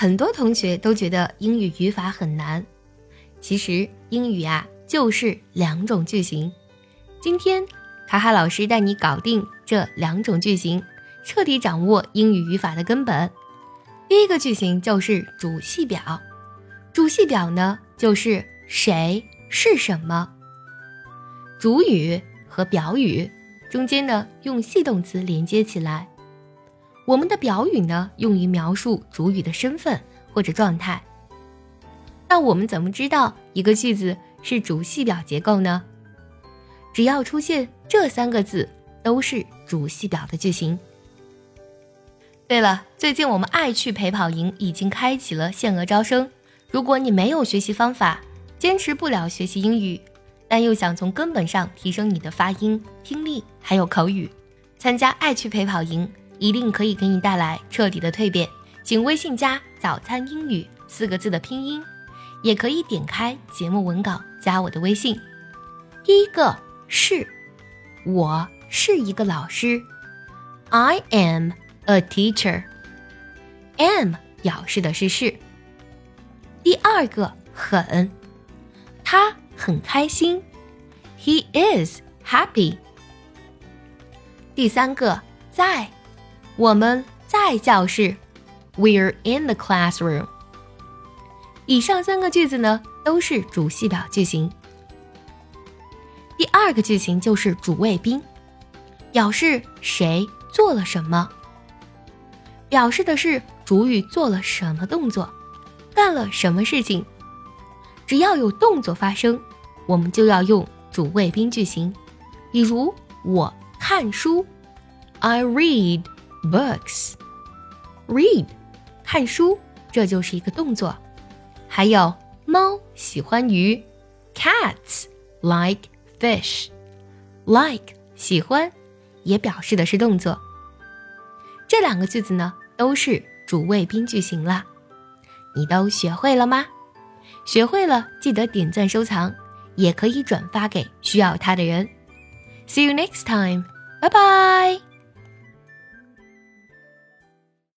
很多同学都觉得英语语法很难，其实英语啊就是两种句型。今天，卡卡老师带你搞定这两种句型，彻底掌握英语语法的根本。第一个句型就是主系表，主系表呢就是谁是什么，主语和表语中间呢用系动词连接起来。我们的表语呢，用于描述主语的身份或者状态。那我们怎么知道一个句子是主系表结构呢？只要出现这三个字，都是主系表的句型。对了，最近我们爱趣陪跑营已经开启了限额招生。如果你没有学习方法，坚持不了学习英语，但又想从根本上提升你的发音、听力还有口语，参加爱趣陪跑营。一定可以给你带来彻底的蜕变，请微信加“早餐英语”四个字的拼音，也可以点开节目文稿加我的微信。第一个是，我是一个老师，I am a teacher。am 表示的是是。第二个很，他很开心，He is happy。第三个在。我们在教室，We're in the classroom。以上三个句子呢，都是主系表句型。第二个句型就是主谓宾，表示谁做了什么，表示的是主语做了什么动作，干了什么事情。只要有动作发生，我们就要用主谓宾句型。比如我看书，I read。Books, read，看书，这就是一个动作。还有猫喜欢鱼，Cats like fish. Like 喜欢，也表示的是动作。这两个句子呢，都是主谓宾句型啦。你都学会了吗？学会了，记得点赞收藏，也可以转发给需要它的人。See you next time. Bye bye.